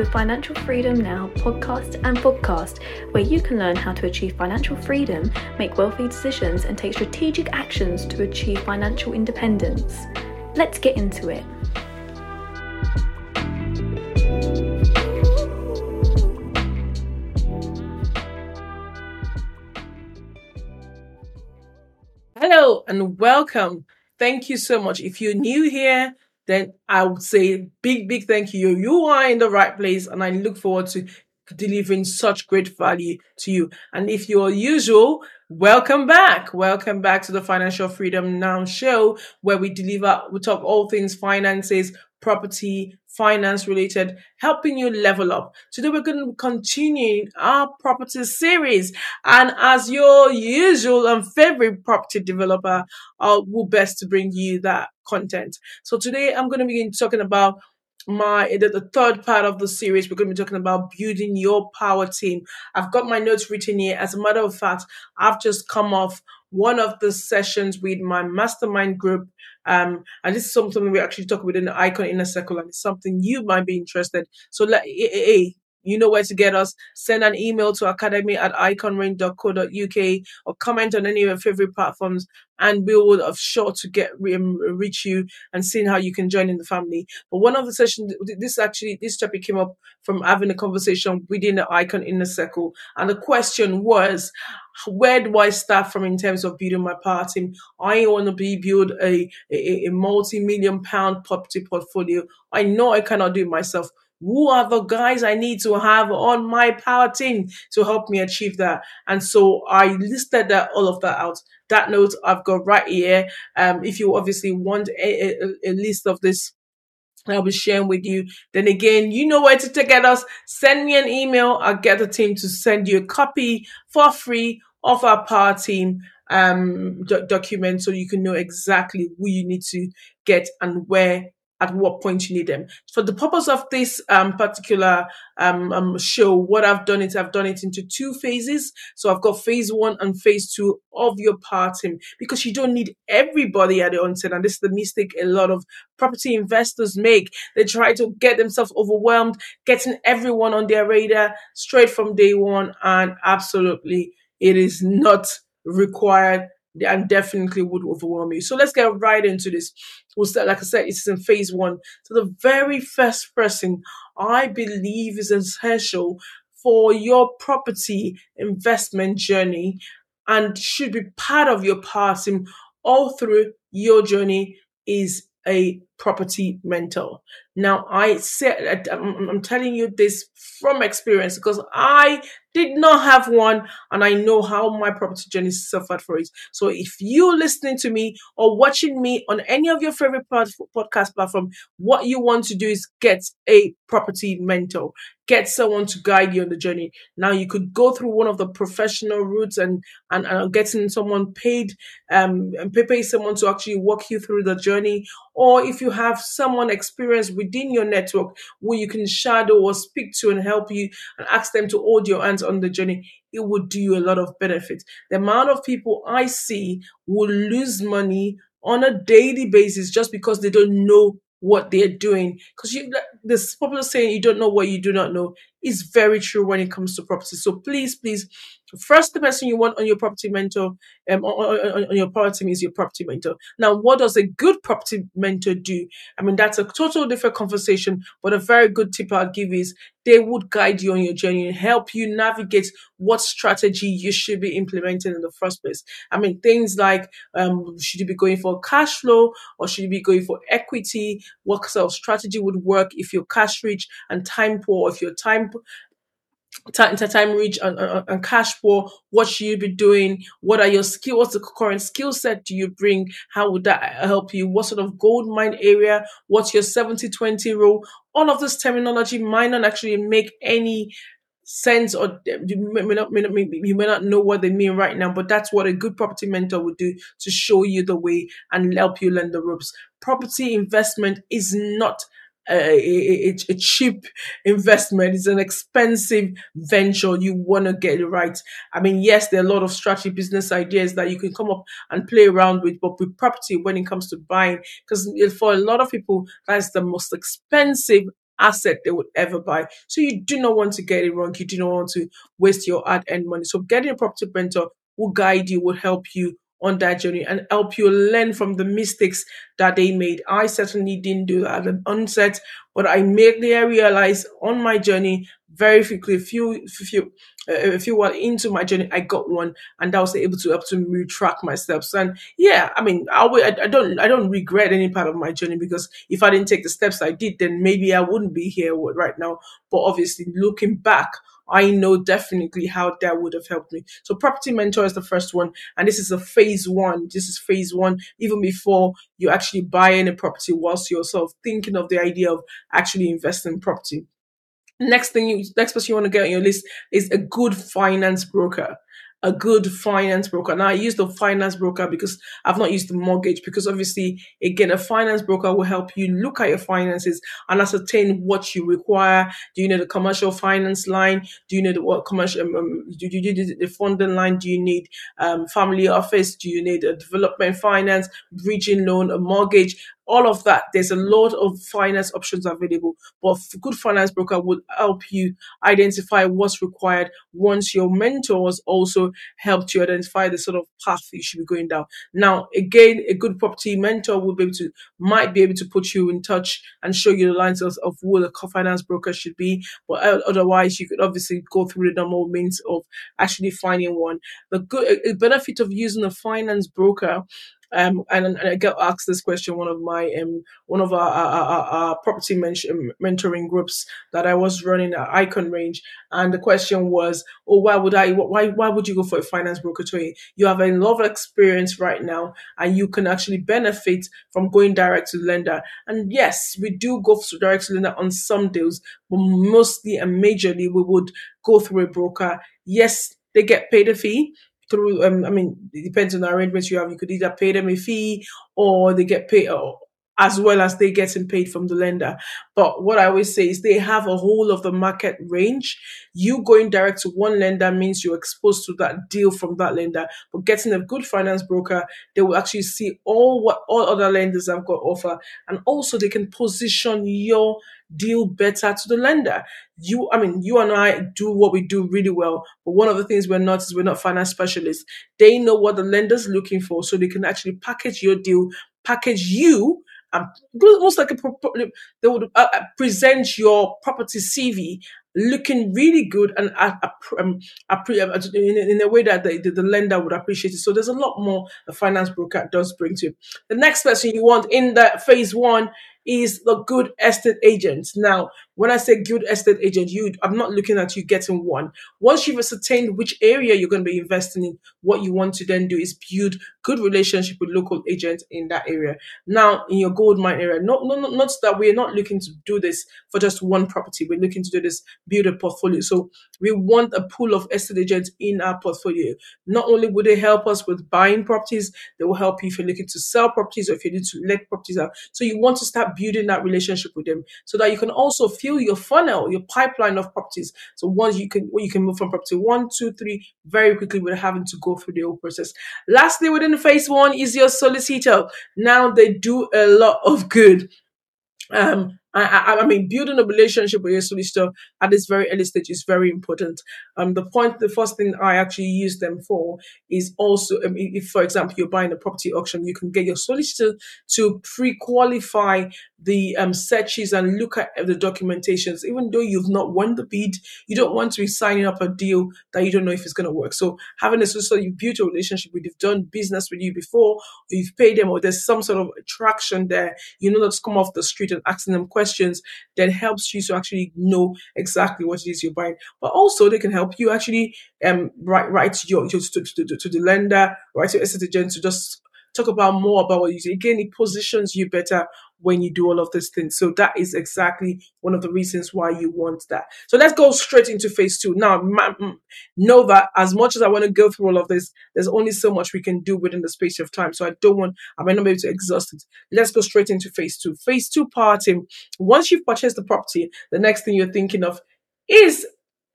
the Financial Freedom Now podcast and podcast, where you can learn how to achieve financial freedom, make wealthy decisions, and take strategic actions to achieve financial independence. Let's get into it. Hello and welcome. Thank you so much. If you're new here, then I would say big, big thank you. You are in the right place, and I look forward to delivering such great value to you. And if you're usual, welcome back. Welcome back to the Financial Freedom Now show, where we deliver, we talk all things finances, property, finance related, helping you level up. Today we're going to continue our property series. And as your usual and favorite property developer, I will best to bring you that content. So today I'm going to begin talking about my the third part of the series we're going to be talking about building your power team i've got my notes written here as a matter of fact i've just come off one of the sessions with my mastermind group um, and this is something we actually talk within the icon inner circle, and it's something you might be interested. So let hey, you know where to get us. Send an email to academy at iconrange.co.uk or comment on any of your favorite platforms and we will of sure to get um, reach you and seeing how you can join in the family. But one of the sessions, this actually, this topic came up from having a conversation within the icon inner circle. And the question was, where do I start from in terms of building my party? I want to be build a, a, a multi-million pound property portfolio. I know I cannot do it myself who are the guys I need to have on my power team to help me achieve that? And so I listed that all of that out. That note I've got right here. Um, if you obviously want a, a, a list of this I'll be sharing with you. Then again, you know where to get us. Send me an email. I'll get the team to send you a copy for free of our power team um, document so you can know exactly who you need to get and where at what point you need them. For the purpose of this um, particular um, um, show, what I've done is I've done it into two phases. So I've got phase one and phase two of your team because you don't need everybody at the onset. And this is the mistake a lot of property investors make. They try to get themselves overwhelmed, getting everyone on their radar straight from day one. And absolutely, it is not required and definitely would overwhelm you. So let's get right into this. We'll start, like I said, it's in phase one. So the very first person I believe is essential for your property investment journey and should be part of your passing all through your journey is a property mentor. Now, I said, I'm telling you this from experience because I did not have one and I know how my property journey suffered for it. So if you're listening to me or watching me on any of your favorite podcast platform, what you want to do is get a property mentor, get someone to guide you on the journey. Now you could go through one of the professional routes and, and, and getting someone paid, um, and pay someone to actually walk you through the journey. Or if you have someone experienced within your network where you can shadow or speak to and help you and ask them to hold your hands on the journey, it would do you a lot of benefit. The amount of people I see will lose money on a daily basis just because they don't know what they're doing. Because you, this popular saying, "You don't know what you do not know," is very true when it comes to property. So please, please First, the person you want on your property mentor, um, on, on, your property team is your property mentor. Now, what does a good property mentor do? I mean, that's a total different conversation, but a very good tip I'll give is they would guide you on your journey and help you navigate what strategy you should be implementing in the first place. I mean, things like um, should you be going for cash flow or should you be going for equity? What sort of strategy would work if you're cash rich and time poor? If you're time time to time reach and, and, and cash flow what should you be doing? What are your skills what's the current skill set do you bring? How would that help you? What sort of gold mine area? What's your 70 20 rule? All of this terminology might not actually make any sense or you may not, may not you may not know what they mean right now but that's what a good property mentor would do to show you the way and help you learn the ropes. Property investment is not a, a, a, cheap investment. It's an expensive venture. You want to get it right. I mean, yes, there are a lot of strategy business ideas that you can come up and play around with, but with property, when it comes to buying, because for a lot of people, that's the most expensive asset they would ever buy. So you do not want to get it wrong. You do not want to waste your hard earned money. So getting a property mentor will guide you, will help you on that journey and help you learn from the mistakes that they made. I certainly didn't do that at the onset, but I made the realize on my journey very quickly, a few, few, uh, a few while into my journey, I got one, and that was able to help to retrack my steps. And yeah, I mean, I, I don't, I don't regret any part of my journey because if I didn't take the steps I did, then maybe I wouldn't be here right now. But obviously, looking back I know definitely how that would have helped me. So property mentor is the first one. And this is a phase one. This is phase one, even before you actually buy any property whilst you're sort of thinking of the idea of actually investing in property. Next thing you, next person you want to get on your list is a good finance broker a good finance broker. Now I use the finance broker because I've not used the mortgage because obviously again a finance broker will help you look at your finances and ascertain what you require. Do you need a commercial finance line? Do you need what commercial um, um do you need the funding line? Do you need um, family office? Do you need a development finance, bridging loan, a mortgage? All of that. There's a lot of finance options available, but a good finance broker would help you identify what's required once your mentors also helped you identify the sort of path you should be going down. Now, again, a good property mentor will be able to, might be able to put you in touch and show you the lines of, of who the co finance broker should be. But uh, otherwise, you could obviously go through the normal means of actually finding one. The good a benefit of using a finance broker um, and, and I get asked this question one of my um one of our, our, our, our property men- um, mentoring groups that I was running at Icon Range, and the question was, "Oh, why would I? Why why would you go for a finance broker? To you have a lot of experience right now, and you can actually benefit from going direct to lender. And yes, we do go to direct to lender on some deals, but mostly and majorly we would go through a broker. Yes, they get paid a fee through um, I mean it depends on the arrangements you have. You could either pay them a fee or they get paid or as well as they getting paid from the lender. But what I always say is they have a whole of the market range. You going direct to one lender means you're exposed to that deal from that lender. But getting a good finance broker, they will actually see all what all other lenders have got offer, and also they can position your deal better to the lender. You, I mean, you and I do what we do really well, but one of the things we're not is we're not finance specialists. They know what the lender's looking for, so they can actually package your deal, package you and almost like a they would uh, uh, present your property CV looking really good and uh, um, in, a way that the, the, lender would appreciate it. So there's a lot more the finance broker does bring to you. The next person you want in that phase one is the good estate agent. Now, when I say good estate agent, you I'm not looking at you getting one. Once you've ascertained which area you're going to be investing in, what you want to then do is build good relationship with local agents in that area. Now, in your gold mine area, not not not that we're not looking to do this for just one property. We're looking to do this build a portfolio. So we want a pool of estate agents in our portfolio. Not only will they help us with buying properties, they will help you if you're looking to sell properties or if you need to let properties out. So you want to start building that relationship with them so that you can also fill your funnel, your pipeline of properties. So once you can, you can move from property one, two, three very quickly without having to go through the whole process. Lastly, within phase one is your solicitor. Now they do a lot of good. Um, I, I, I, mean, building a relationship with your solicitor at this very early stage is very important. Um, the point, the first thing I actually use them for is also, um, if, for example, you're buying a property auction, you can get your solicitor to pre-qualify the um, searches and look at the documentations. Even though you've not won the bid, you don't want to be signing up a deal that you don't know if it's going to work. So having a solicitor you've built a relationship with, you've done business with you before, or you've paid them, or there's some sort of attraction there, you know, that's come off the street and asking them questions, that helps you to actually know exactly what it is you're buying. But also they can help you actually um write write to your to, to, to, to the lender, write to estate agent to just talk about more about what you do. Again, it positions you better when you do all of these things. So that is exactly one of the reasons why you want that. So let's go straight into phase two. Now, know that as much as I want to go through all of this, there's only so much we can do within the space of time. So I don't want, I might not be able to exhaust it. Let's go straight into phase two. Phase two parting. Once you've purchased the property, the next thing you're thinking of is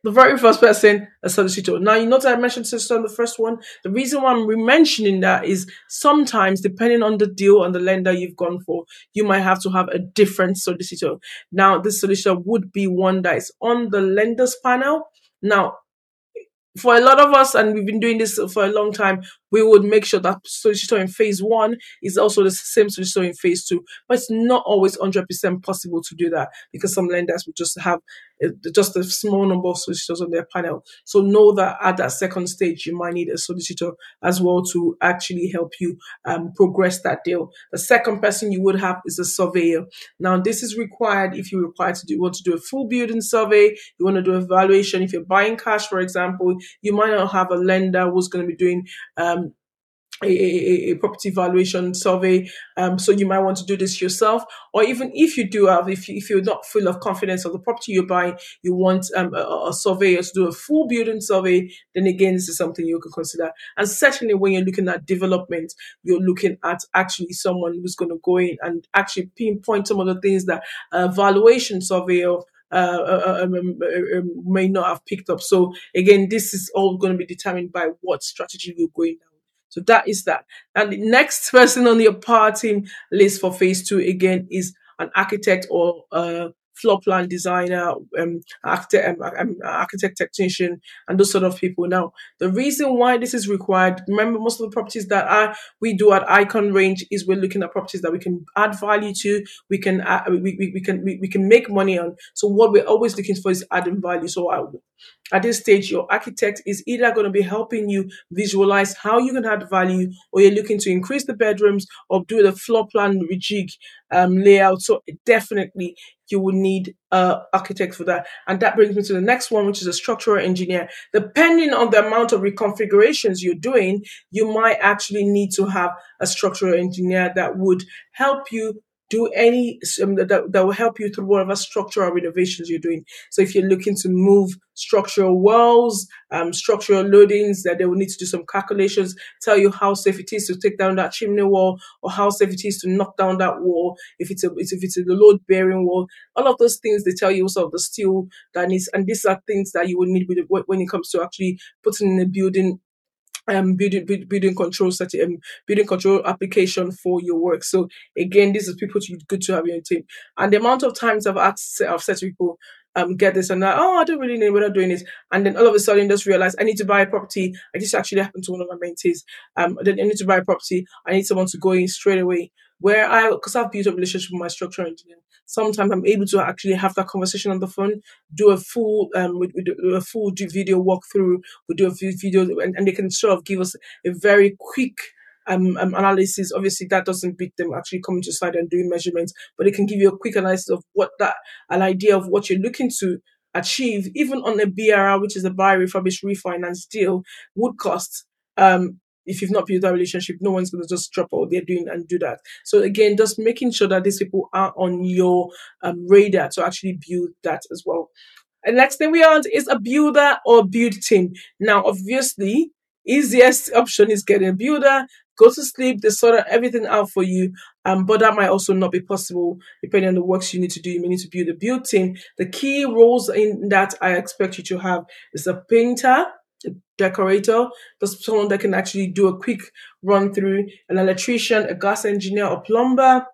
the very first person, a solicitor. Now, you know that I mentioned solicitor on the first one. The reason why I'm re-mentioning that is sometimes, depending on the deal and the lender you've gone for, you might have to have a different solicitor. Now, this solicitor would be one that is on the lender's panel. Now, for a lot of us, and we've been doing this for a long time, we would make sure that solicitor in phase one is also the same solicitor in phase two. But it's not always 100% possible to do that because some lenders will just have just a small number of solicitors on their panel. So know that at that second stage, you might need a solicitor as well to actually help you um, progress that deal. The second person you would have is a surveyor. Now, this is required if you require to do, want to do a full building survey, you want to do a valuation. If you're buying cash, for example, you might not have a lender who's going to be doing um, a, a, a, property valuation survey. Um, so you might want to do this yourself, or even if you do have, if, you, if you're not full of confidence of the property you're buying, you want um, a, a surveyor to do a full building survey, then again, this is something you can consider. And certainly when you're looking at development, you're looking at actually someone who's going to go in and actually pinpoint some of the things that a valuation surveyor uh, uh, um, um, um, may not have picked up. So again, this is all going to be determined by what strategy you're going down. So that is that. And the next person on your power team list for phase two again is an architect or a floor plan designer, um, architect, um, um, architect technician, and those sort of people. Now, the reason why this is required, remember, most of the properties that I, we do at Icon Range is we're looking at properties that we can add value to, we can uh, we, we, we can we, we can make money on. So what we're always looking for is adding value. So I, at this stage, your architect is either going to be helping you visualize how you can add value, or you're looking to increase the bedrooms or do the floor plan rejig um, layout. So definitely, you will need an architect for that. And that brings me to the next one, which is a structural engineer. Depending on the amount of reconfigurations you're doing, you might actually need to have a structural engineer that would help you do any um, that, that will help you through whatever structural renovations you're doing. So if you're looking to move structural walls, um, structural loadings, that they will need to do some calculations, tell you how safe it is to take down that chimney wall or how safe it is to knock down that wall. If it's a if it's a load bearing wall, all of those things they tell you also of the steel that needs, and these are things that you will need when it comes to actually putting in a building um building building control such um building control application for your work. So again, this is people to good to have in your team. And the amount of times I've asked I've said to people, um, get this and that. Oh, I don't really know what I'm doing this. And then all of a sudden just realize I need to buy a property. I just actually happened to one of my mentees. Um, I need to buy a property. I need someone to go in straight away. Where I, because I've built a relationship with my structural engineer, sometimes I'm able to actually have that conversation on the phone, do a full, um, we, do a full video walkthrough, we do a few videos, and, and they can sort of give us a very quick um, um, analysis. Obviously, that doesn't beat them actually coming to site and doing measurements, but it can give you a quick analysis of what that, an idea of what you're looking to achieve, even on a BRR, which is a buy, refurbish, refinance deal, would cost. Um, if you've not built that relationship, no one's going to just drop what they're doing and do that. So again, just making sure that these people are on your um, radar to actually build that as well. And next thing we want is a builder or build team. Now, obviously, easiest option is getting a builder go to sleep they sort of everything out for you um, but that might also not be possible depending on the works you need to do you may need to build a build team the key roles in that i expect you to have is a painter decorator just someone that can actually do a quick run through an electrician a gas engineer a plumber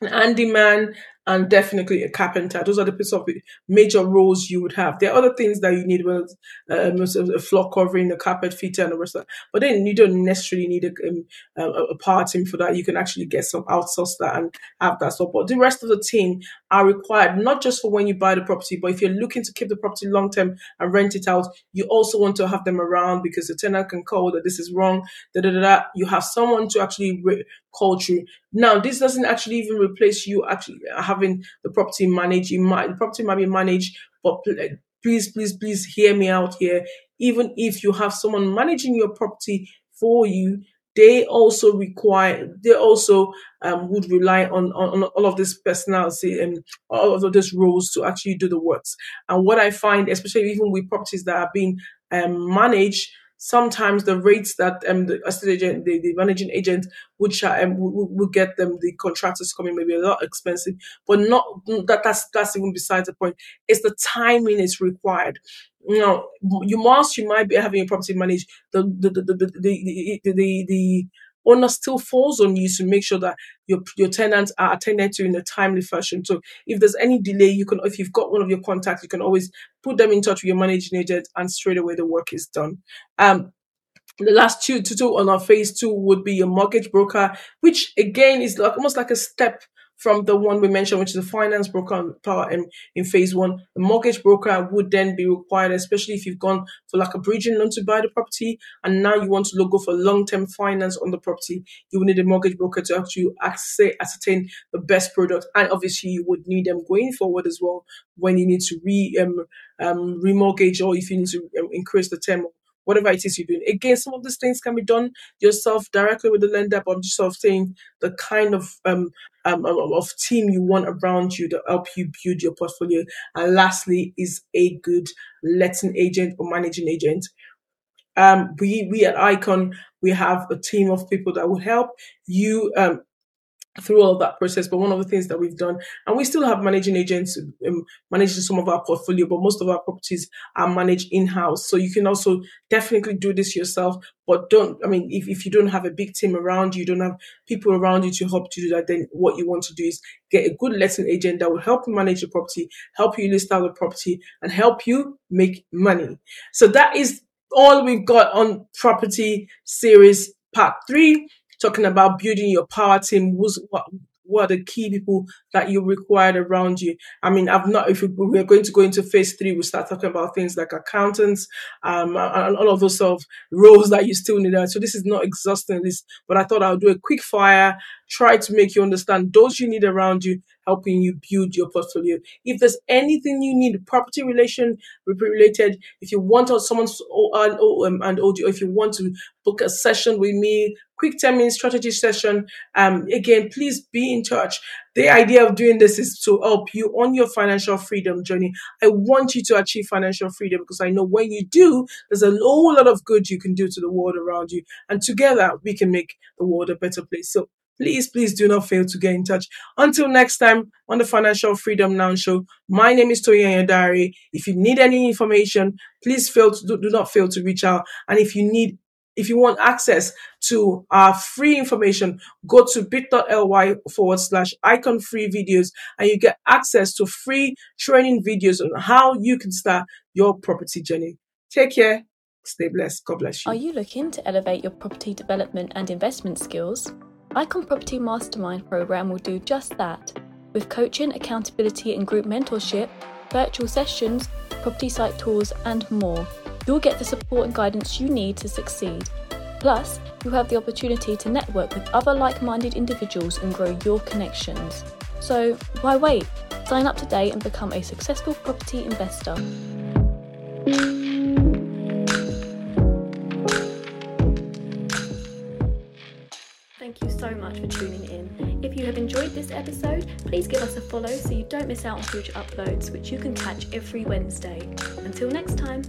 an handyman and definitely a carpenter. Those are the piece of major roles you would have. There are other things that you need, well, um, a floor covering, a carpet fitter, and the rest of that. But then you don't necessarily need a, um, a, a power team for that. You can actually get some outsource that and have that support. The rest of the team are required not just for when you buy the property, but if you're looking to keep the property long term and rent it out, you also want to have them around because the tenant can call that this is wrong. Da da da. da. You have someone to actually re- call through. Now, this doesn't actually even replace you actually having the property managed. You might the property might be managed, but eh, please, please, please hear me out here. Even if you have someone managing your property for you, they also require they also um, would rely on, on, on all of this personality and all of these roles to actually do the works. And what I find, especially even with properties that are being um, managed, sometimes the rates that um, the estate agent, the, the managing agent would, um, would, get them, the contractors coming maybe a lot expensive, but not that that's that's even besides the point. It's the timing is required. You know, you must you might be having a property managed the the the the, the, the, the, the owner still falls on you to make sure that your your tenants are attended to in a timely fashion. So if there's any delay, you can if you've got one of your contacts, you can always put them in touch with your managing agent, and straight away the work is done. Um, the last two to two on our phase two would be your mortgage broker, which again is like almost like a step from the one we mentioned, which is the finance broker power in, in phase one. The mortgage broker would then be required, especially if you've gone for like a bridging loan to buy the property and now you want to go for long term finance on the property. You will need a mortgage broker to help you ascertain the best product. And obviously, you would need them going forward as well when you need to re um, um remortgage or if you need to um, increase the term whatever it is you're doing. Again, some of these things can be done yourself directly with the lender, but I'm just sort of saying the kind of um, um of team you want around you to help you build your portfolio. And lastly, is a good letting agent or managing agent. Um, we we at Icon we have a team of people that will help you um, through all that process. But one of the things that we've done, and we still have managing agents um, managing some of our portfolio, but most of our properties are managed in house. So you can also definitely do this yourself. But don't, I mean, if, if you don't have a big team around you, you don't have people around you to help you do that, then what you want to do is get a good letting agent that will help you manage the property, help you list out the property, and help you make money. So that is all we've got on property series part three talking about building your power team, who's what what are the key people that you required around you? I mean, I've not, if we're going to go into phase three, we start talking about things like accountants, um, and all of those sort of roles that you still need. So this is not exhausting this, but I thought I'll do a quick fire, try to make you understand those you need around you, helping you build your portfolio. If there's anything you need, property relation related, if you want someone um, and audio, if you want to book a session with me, quick 10 minute strategy session, um, again, please be in touch. The idea of doing this is to help you on your financial freedom journey. I want you to achieve financial freedom because I know when you do, there's a whole lot of good you can do to the world around you. And together we can make the world a better place. So please, please do not fail to get in touch. Until next time on the Financial Freedom Now Show, my name is Toyin Diary. If you need any information, please fail to, do, do not fail to reach out. And if you need if you want access to our free information, go to bit.ly forward slash icon free videos and you get access to free training videos on how you can start your property journey. Take care. Stay blessed. God bless you. Are you looking to elevate your property development and investment skills? Icon Property Mastermind program will do just that. With coaching, accountability, and group mentorship, virtual sessions, property site tours, and more, you'll get the support and guidance you need to succeed. Plus, you'll have the opportunity to network with other like minded individuals and grow your connections. So, why wait? Sign up today and become a successful property investor. Much for tuning in. If you have enjoyed this episode, please give us a follow so you don't miss out on future uploads, which you can catch every Wednesday. Until next time.